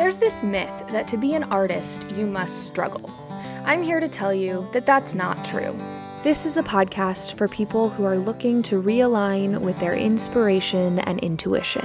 There's this myth that to be an artist, you must struggle. I'm here to tell you that that's not true. This is a podcast for people who are looking to realign with their inspiration and intuition.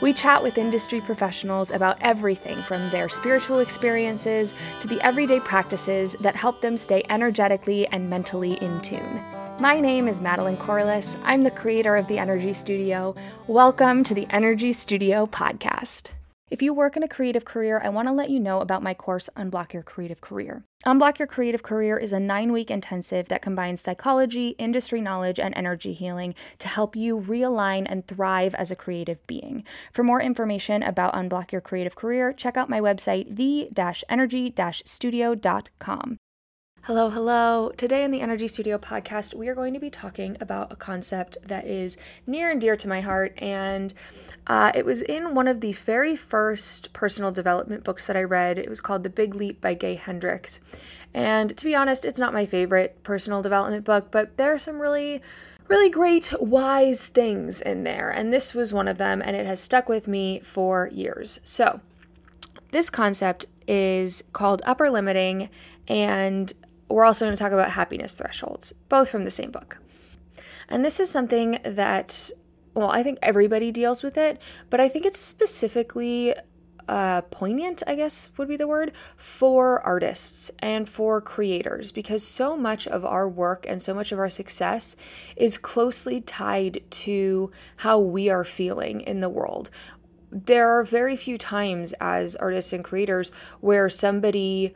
We chat with industry professionals about everything from their spiritual experiences to the everyday practices that help them stay energetically and mentally in tune. My name is Madeleine Corliss. I'm the creator of the Energy Studio. Welcome to the Energy Studio podcast. If you work in a creative career, I want to let you know about my course, Unblock Your Creative Career. Unblock Your Creative Career is a nine week intensive that combines psychology, industry knowledge, and energy healing to help you realign and thrive as a creative being. For more information about Unblock Your Creative Career, check out my website, the energy studio.com. Hello, hello. Today in the Energy Studio podcast, we are going to be talking about a concept that is near and dear to my heart. And uh, it was in one of the very first personal development books that I read. It was called The Big Leap by Gay Hendricks. And to be honest, it's not my favorite personal development book, but there are some really really great, wise things in there. And this was one of them, and it has stuck with me for years. So, this concept is called upper limiting, and we're also going to talk about happiness thresholds, both from the same book. And this is something that, well, I think everybody deals with it, but I think it's specifically uh, poignant, I guess would be the word, for artists and for creators because so much of our work and so much of our success is closely tied to how we are feeling in the world. There are very few times as artists and creators where somebody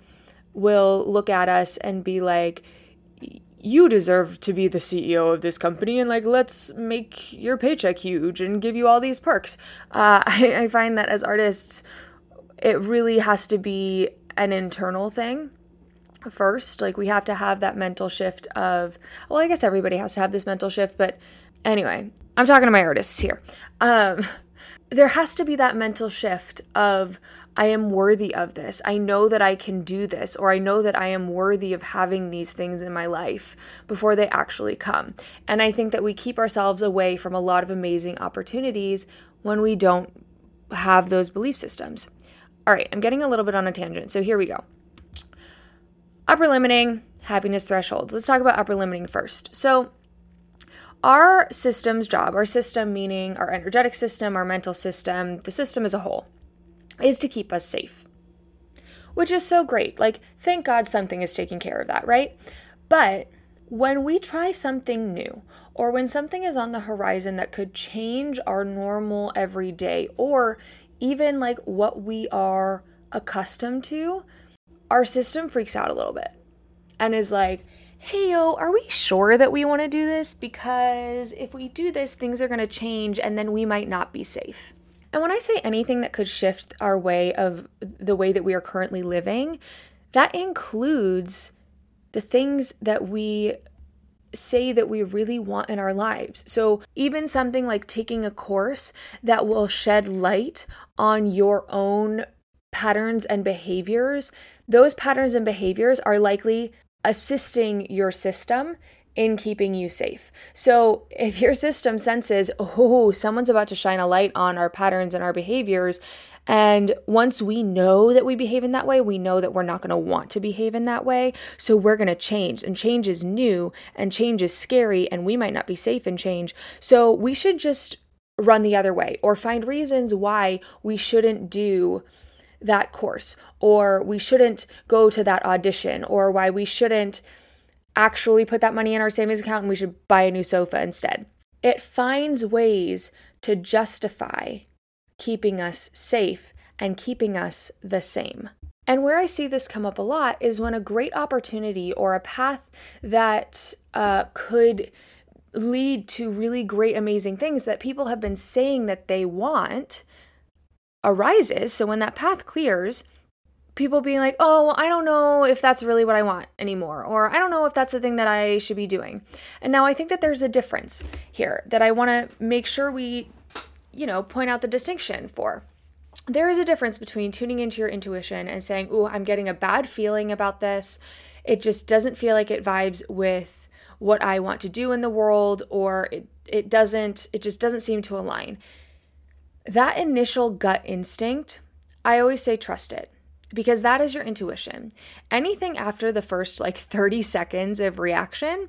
will look at us and be like, you deserve to be the CEO of this company and like let's make your paycheck huge and give you all these perks. Uh, I, I find that as artists, it really has to be an internal thing first. Like we have to have that mental shift of, well, I guess everybody has to have this mental shift, but anyway, I'm talking to my artists here. Um, there has to be that mental shift of I am worthy of this. I know that I can do this, or I know that I am worthy of having these things in my life before they actually come. And I think that we keep ourselves away from a lot of amazing opportunities when we don't have those belief systems. All right, I'm getting a little bit on a tangent, so here we go. Upper limiting, happiness thresholds. Let's talk about upper limiting first. So, our system's job, our system meaning our energetic system, our mental system, the system as a whole, is to keep us safe, which is so great. Like, thank God something is taking care of that, right? But when we try something new, or when something is on the horizon that could change our normal everyday, or even like what we are accustomed to, our system freaks out a little bit and is like, hey, yo, are we sure that we want to do this? Because if we do this, things are going to change and then we might not be safe. And when I say anything that could shift our way of the way that we are currently living, that includes the things that we say that we really want in our lives. So, even something like taking a course that will shed light on your own patterns and behaviors, those patterns and behaviors are likely assisting your system in keeping you safe. So, if your system senses, oh, someone's about to shine a light on our patterns and our behaviors, and once we know that we behave in that way, we know that we're not going to want to behave in that way. So, we're going to change, and change is new, and change is scary, and we might not be safe in change. So, we should just run the other way or find reasons why we shouldn't do that course, or we shouldn't go to that audition, or why we shouldn't actually put that money in our savings account and we should buy a new sofa instead. It finds ways to justify keeping us safe and keeping us the same. And where I see this come up a lot is when a great opportunity or a path that uh, could lead to really great, amazing things that people have been saying that they want arises. So when that path clears, people being like, oh, I don't know if that's really what I want anymore, or I don't know if that's the thing that I should be doing. And now I think that there's a difference here that I want to make sure we, you know, point out the distinction for. There is a difference between tuning into your intuition and saying, oh, I'm getting a bad feeling about this. It just doesn't feel like it vibes with what I want to do in the world, or it, it doesn't, it just doesn't seem to align. That initial gut instinct I always say trust it because that is your intuition. Anything after the first like 30 seconds of reaction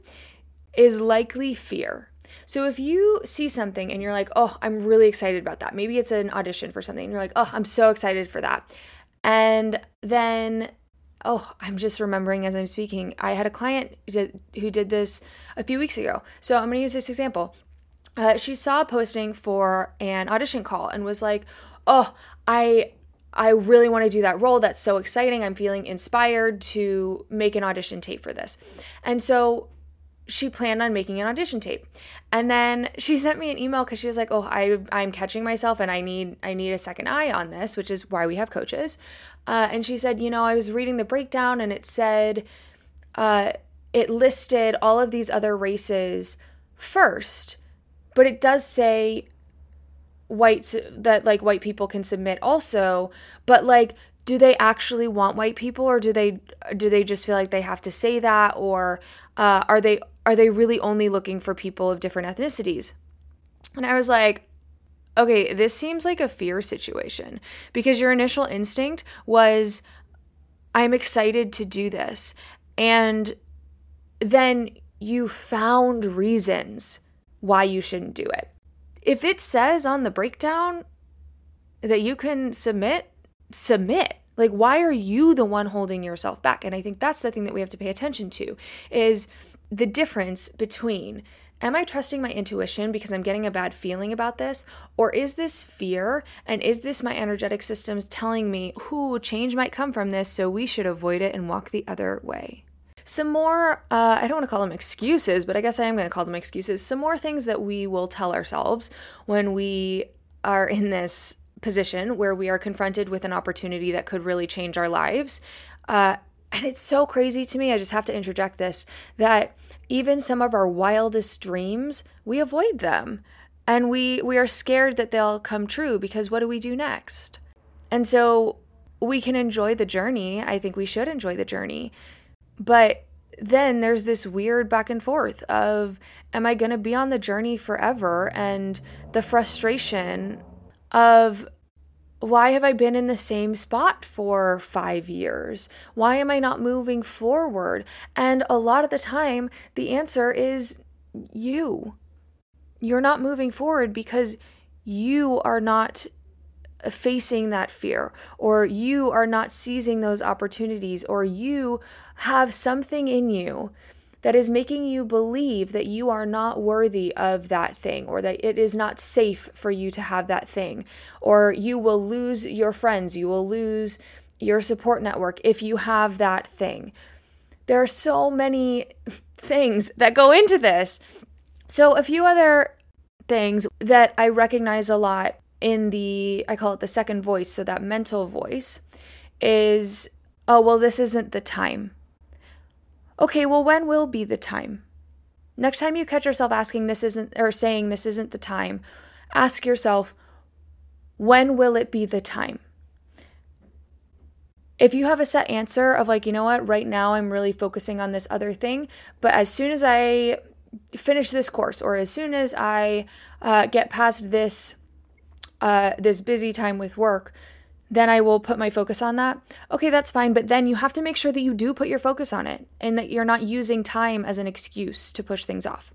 is likely fear. So if you see something and you're like, oh, I'm really excited about that, maybe it's an audition for something, and you're like, oh, I'm so excited for that. And then, oh, I'm just remembering as I'm speaking, I had a client who did this a few weeks ago. So I'm going to use this example. Uh, she saw a posting for an audition call and was like, oh, I I really want to do that role. That's so exciting. I'm feeling inspired to make an audition tape for this. And so she planned on making an audition tape. And then she sent me an email cuz she was like, "Oh, I I'm catching myself and I need I need a second eye on this, which is why we have coaches." Uh, and she said, "You know, I was reading the breakdown and it said uh, it listed all of these other races first, but it does say whites that like white people can submit also, but like do they actually want white people or do they do they just feel like they have to say that or uh, are they are they really only looking for people of different ethnicities? And i was like okay this seems like a fear situation because your initial instinct was i'm excited to do this and then you found reasons why you shouldn't do it if it says on the breakdown that you can submit submit. Like why are you the one holding yourself back? And i think that's the thing that we have to pay attention to is the difference between am i trusting my intuition because i'm getting a bad feeling about this? Or is this fear? And is this my energetic systems telling me who change might come from this so we should avoid it and walk the other way some more uh, i don't want to call them excuses but i guess i am going to call them excuses some more things that we will tell ourselves when we are in this position where we are confronted with an opportunity that could really change our lives. Uh, and it's so crazy to me, I just have to interject this, that even some of our wildest dreams, we avoid them. And we, we are scared that they'll come true because what do we do next? And so we can enjoy the journey. I think we should enjoy the journey. But then there's this weird back and forth of am I going to be on the journey forever? And the frustration of why have I been in the same spot for five years? Why am I not moving forward? And a lot of the time, the answer is you. You're not moving forward because you are not facing that fear, or you are not seizing those opportunities, or you have something in you that is making you believe that you are not worthy of that thing or that it is not safe for you to have that thing, or you will lose your friends, you will lose your support network if you have that thing. There are so many things that go into this. So, a few other things that I recognize a lot in the, I call it the second voice, so that mental voice is, oh, well, this isn't the time Okay, well, when will be the time? Next time you catch yourself asking this isn't, or saying this isn't the time, ask yourself, when will it be the time? If you have a set answer of like, you know what, right now I'm really focusing on this other thing, but as soon as I finish this course or as soon as I uh, get past this uh, this busy time with work, then I will put my focus on that. Okay, that's fine. But then you have to make sure that you do put your focus on it and that you're not using time as an excuse to push things off.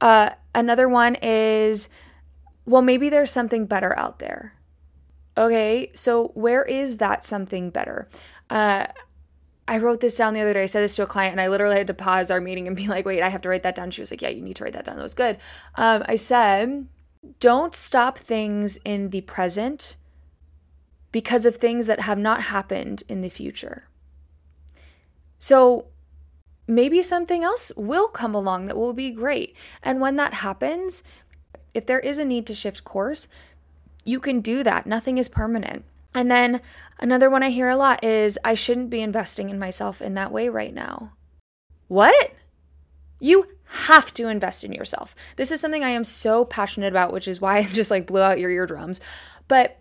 Uh, another one is, well, maybe there's something better out there. Okay, so where is that something better? Uh, I wrote this down the other day. I said this to a client, and I literally had to pause our meeting and be like, wait, I have to write that down. She was like, yeah, you need to write that down. That was good. Um, I said, don't stop things in the present because of things that have not happened in the future. So maybe something else will come along that will be great. And when that happens, if there is a need to shift course, you can do that. Nothing is permanent. And then another one I hear a lot is I shouldn't be investing in myself in that way right now. What? You have to invest in yourself. This is something I am so passionate about, which is why I just like blew out your eardrums. But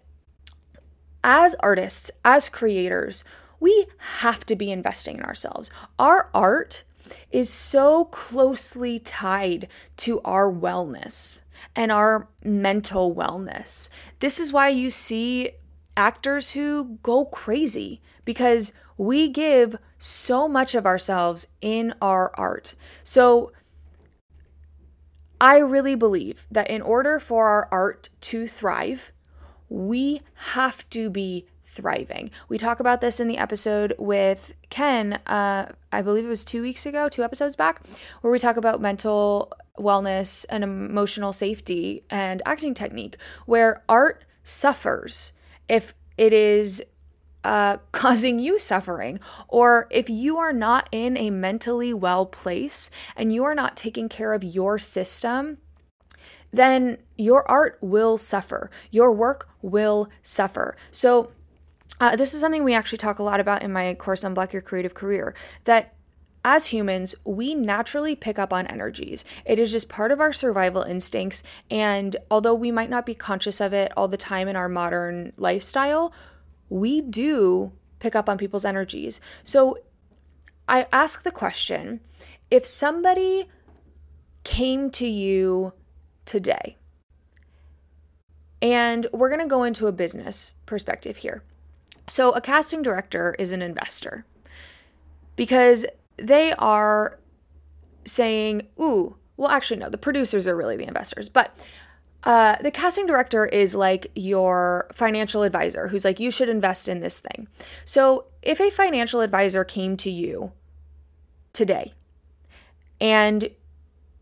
as artists, as creators, we have to be investing in ourselves. Our art is so closely tied to our wellness and our mental wellness. This is why you see actors who go crazy because we give so much of ourselves in our art. So I really believe that in order for our art to thrive, we have to be thriving. We talk about this in the episode with Ken, uh, I believe it was two weeks ago, two episodes back, where we talk about mental wellness and emotional safety and acting technique, where art suffers if it is uh, causing you suffering, or if you are not in a mentally well place and you are not taking care of your system, then your art will suffer. Your work will suffer. So, uh, this is something we actually talk a lot about in my course Unblock Your Creative Career that as humans, we naturally pick up on energies. It is just part of our survival instincts. And although we might not be conscious of it all the time in our modern lifestyle, we do pick up on people's energies. So I ask the question if somebody came to you today, and we're going to go into a business perspective here. So, a casting director is an investor because they are saying, Ooh, well, actually, no, the producers are really the investors, but uh, the casting director is like your financial advisor who's like, you should invest in this thing. So if a financial advisor came to you today and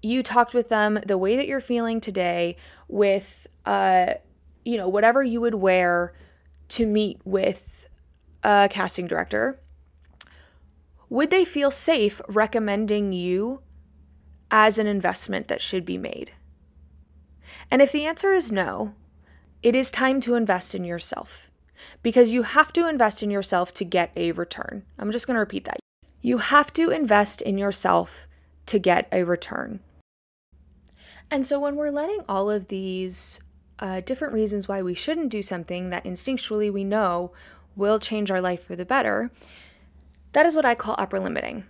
you talked with them the way that you're feeling today with, uh, you know, whatever you would wear to meet with a casting director, would they feel safe recommending you as an investment that should be made? And if the answer is no, it is time to invest in yourself because you have to invest in yourself to get a return. I'm just going to repeat that. You have to invest in yourself to get a return. And so when we're letting all of these uh, different reasons why we shouldn't do something that instinctually we know will change our life for the better, that is what I call upper limiting.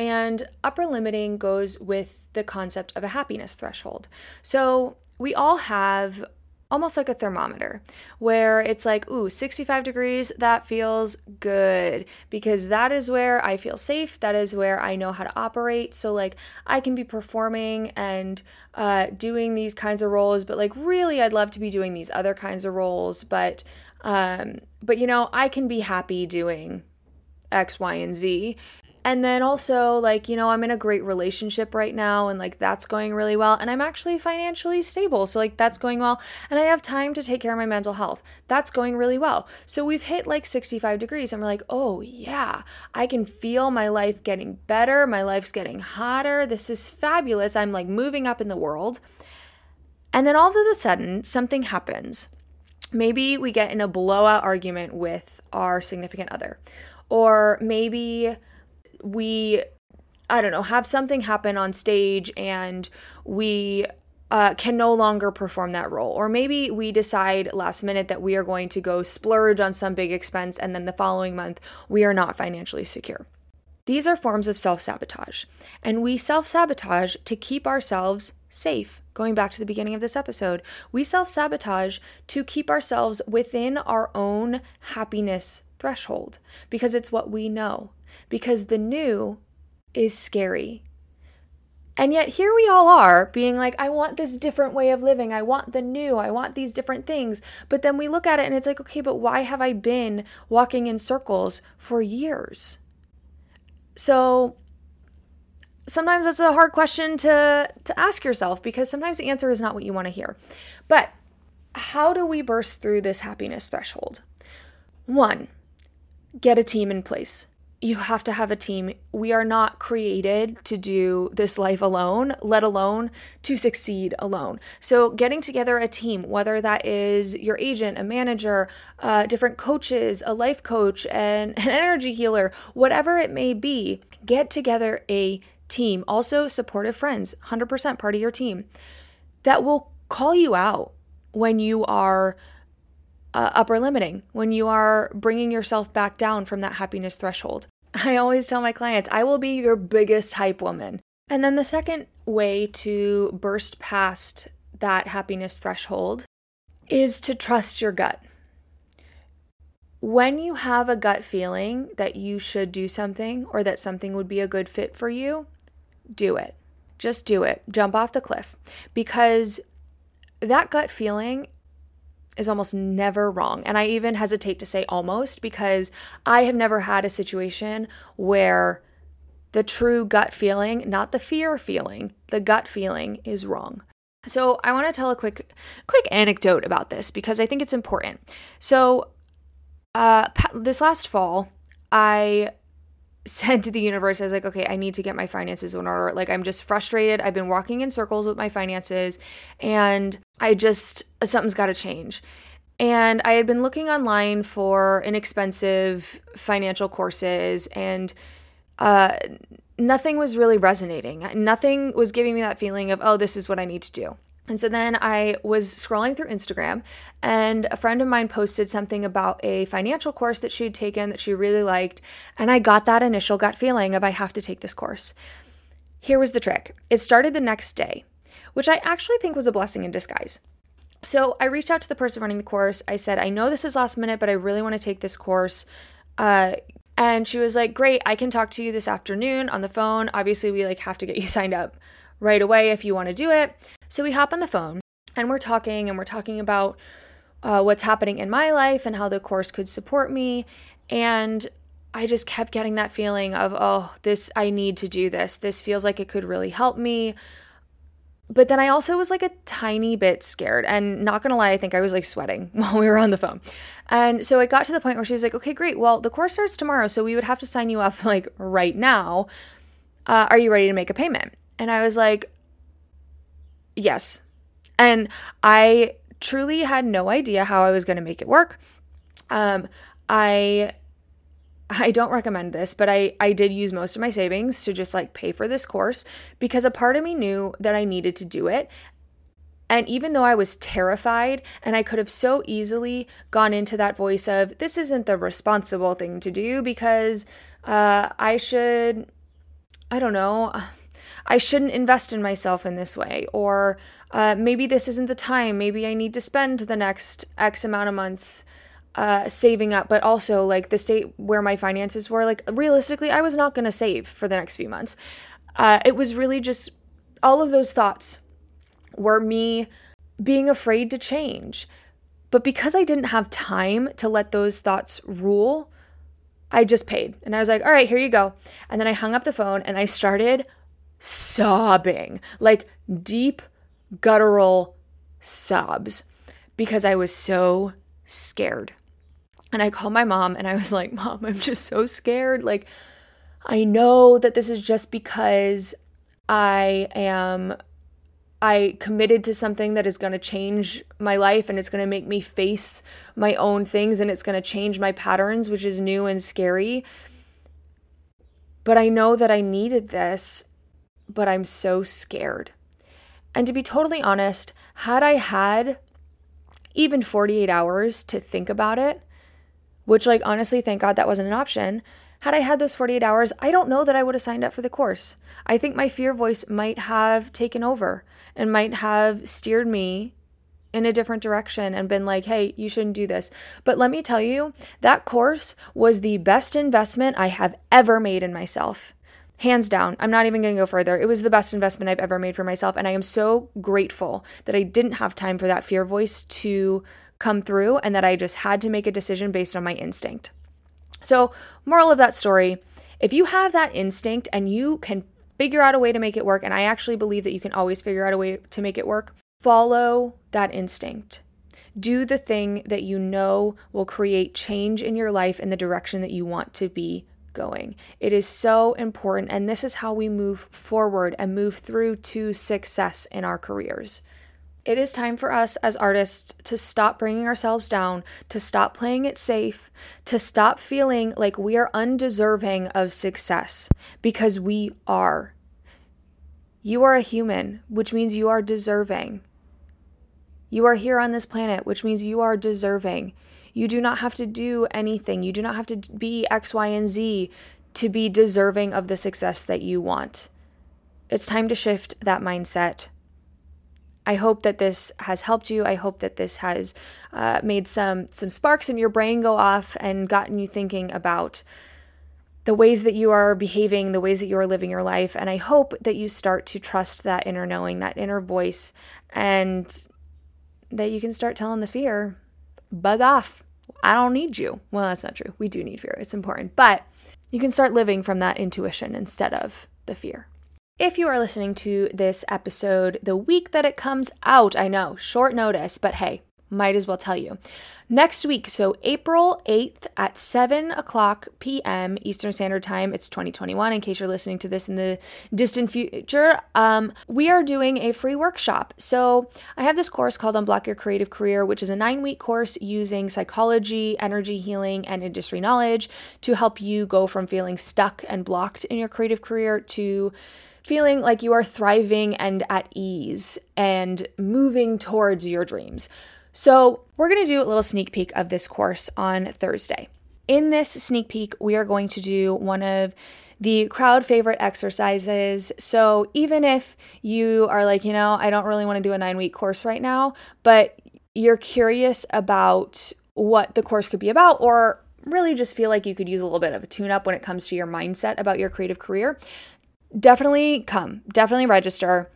And upper limiting goes with the concept of a happiness threshold. So we all have almost like a thermometer where it's like, ooh, 65 degrees, that feels good because that is where I feel safe. That is where I know how to operate. So, like, I can be performing and uh, doing these kinds of roles, but like, really, I'd love to be doing these other kinds of roles. But, um, but you know, I can be happy doing X, Y, and Z. And then also, like, you know, I'm in a great relationship right now and like that's going really well. And I'm actually financially stable. So, like, that's going well. And I have time to take care of my mental health. That's going really well. So, we've hit like 65 degrees and we're like, oh, yeah, I can feel my life getting better. My life's getting hotter. This is fabulous. I'm like moving up in the world. And then all of a sudden, something happens. Maybe we get in a blowout argument with our significant other or maybe we I don't know, have something happen on stage and we uh, can no longer perform that role. Or maybe we decide last minute that we are going to go splurge on some big expense and then the following month we are not financially secure. These are forms of self sabotage, and we self sabotage to keep ourselves safe. Going back to the beginning of this episode, we self sabotage to keep ourselves within our own happiness threshold because it's what we know, because the new is scary. And yet, here we all are being like, I want this different way of living. I want the new. I want these different things. But then we look at it and it's like, okay, but why have I been walking in circles for years? So sometimes that's a hard question to, to ask yourself because sometimes the answer is not what you want to hear. But how do we burst through this happiness threshold? One, get a team in place. You have to have a team. We are not created to do this life alone, let alone to succeed alone. So, getting together a team, whether that is your agent, a manager, uh, different coaches, a life coach, and an energy healer, whatever it may be, get together a team. Also, supportive friends, 100% part of your team that will call you out when you are uh, upper limiting, when you are bringing yourself back down from that happiness threshold. I always tell my clients, I will be your biggest hype woman. And then the second way to burst past that happiness threshold is to trust your gut. when you have a gut feeling that you should do something or that something would be a good fit for you, do it. Just do it. Jump off the cliff because that gut feeling is almost never wrong. And I even hesitate to say almost because I have never had a situation where the true gut feeling, not the fear feeling, the gut feeling is wrong. So, I want to tell a quick quick anecdote about this because I think it's important. So, uh this last fall, I said to the universe, I was like, okay, I need to get my finances in order. Like, I'm just frustrated. I've been walking in circles with my finances, and I just, something's got to change. And I had been looking online for inexpensive financial courses, and uh, nothing was really resonating. Nothing was giving me that feeling of, oh, this is what I need to do. And so then I was scrolling through Instagram, and a friend of mine posted something about a financial course that she had taken that she really liked. And I got that initial gut feeling of, I have to take this course. Here was the trick it started the next day, which I actually think was a blessing in disguise. So I reached out to the person running the course. I said, I know this is last minute, but I really want to take this course. Uh, and she was like, Great, I can talk to you this afternoon on the phone. Obviously, we like have to get you signed up right away if you want to do it. So we hop on the phone and we're talking and we're talking about uh, what's happening in my life and how the course could support me. And I just kept getting that feeling of, oh, this, I need to do this. This feels like it could really help me. But then I also was like a tiny bit scared. And not gonna lie, I think I was like sweating while we were on the phone. And so it got to the point where she was like, okay, great. Well, the course starts tomorrow. So we would have to sign you up like right now. Uh, are you ready to make a payment? And I was like, yes. And I truly had no idea how I was going to make it work. Um, I I don't recommend this, but I I did use most of my savings to just like pay for this course because a part of me knew that I needed to do it. And even though I was terrified and I could have so easily gone into that voice of this isn't the responsible thing to do because uh, I should I don't know I shouldn't invest in myself in this way, or uh, maybe this isn't the time. Maybe I need to spend the next X amount of months uh, saving up, but also like the state where my finances were. Like realistically, I was not going to save for the next few months. Uh, it was really just all of those thoughts were me being afraid to change. But because I didn't have time to let those thoughts rule, I just paid. And I was like, all right, here you go. And then I hung up the phone and I started sobbing, like deep, guttural sobs, because I was so scared. And I called my mom and I was like, Mom, I'm just so scared. Like, I know that this is just because I am I committed to something that is going to change my life and it's going to make me face my own things and it's going to change my patterns, which is new and scary. But I know that I needed this but I'm so scared. And to be totally honest, had I had even 48 hours to think about it, which, like, honestly, thank God that wasn't an option. Had I had those 48 hours, I don't know that I would have signed up for the course. I think my fear voice might have taken over and might have steered me in a different direction and been like, hey, you shouldn't do this. But let me tell you, that course was the best investment I have ever made in myself. Hands down, I'm not even going to go further. It was the best investment I've ever made for myself. And I am so grateful that I didn't have time for that fear voice to come through and that I just had to make a decision based on my instinct. So, moral of that story if you have that instinct and you can figure out a way to make it work, and I actually believe that you can always figure out a way to make it work, follow that instinct. Do the thing that you know will create change in your life in the direction that you want to be going. It is so important, and this is how we move forward and move through to success in our careers. It is time for us as artists to stop bringing ourselves down, to stop playing it safe, to stop feeling like we are undeserving of success because we are. You are a human, which means you are deserving. You are here on this planet, which means you are deserving. You do not have to do anything. You do not have to be X, Y, and Z to be deserving of the success that you want. It's time to shift that mindset. I hope that this has helped you. I hope that this has uh, made some some sparks in your brain go off and gotten you thinking about the ways that you are behaving, the ways that you are living your life. And I hope that you start to trust that inner knowing, that inner voice, and that you can start telling the fear, bug off. I don't need you. Well, that's not true. We do need fear, it's important. But you can start living from that intuition instead of the fear. If you are listening to this episode the week that it comes out, I know, short notice, but hey, might as well tell you. Next week, so April 8th at 7 o'clock p.m. Eastern Standard Time, it's 2021, in case you're listening to this in the distant future, um, we are doing a free workshop. So I have this course called Unblock Your Creative Career, which is a nine week course using psychology, energy healing, and industry knowledge to help you go from feeling stuck and blocked in your creative career to feeling like you are thriving and at ease and moving towards your dreams. So, we're going to do a little sneak peek of this course on Thursday. In this sneak peek, we are going to do one of the crowd favorite exercises. So, even if you are like, you know, I don't really want to do a nine week course right now, but you're curious about what the course could be about, or really just feel like you could use a little bit of a tune up when it comes to your mindset about your creative career, definitely come, definitely register.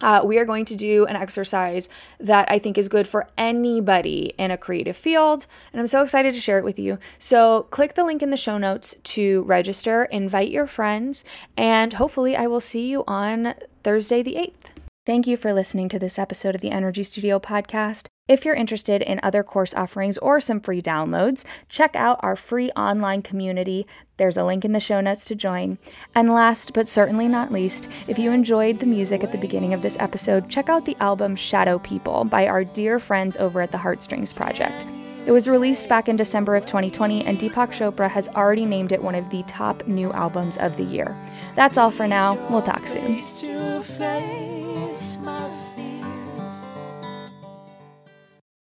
Uh, we are going to do an exercise that I think is good for anybody in a creative field, and I'm so excited to share it with you. So, click the link in the show notes to register, invite your friends, and hopefully, I will see you on Thursday, the 8th. Thank you for listening to this episode of the Energy Studio podcast. If you're interested in other course offerings or some free downloads, check out our free online community. There's a link in the show notes to join. And last but certainly not least, if you enjoyed the music at the beginning of this episode, check out the album Shadow People by our dear friends over at the Heartstrings Project. It was released back in December of 2020, and Deepak Chopra has already named it one of the top new albums of the year. That's all for now. We'll talk soon.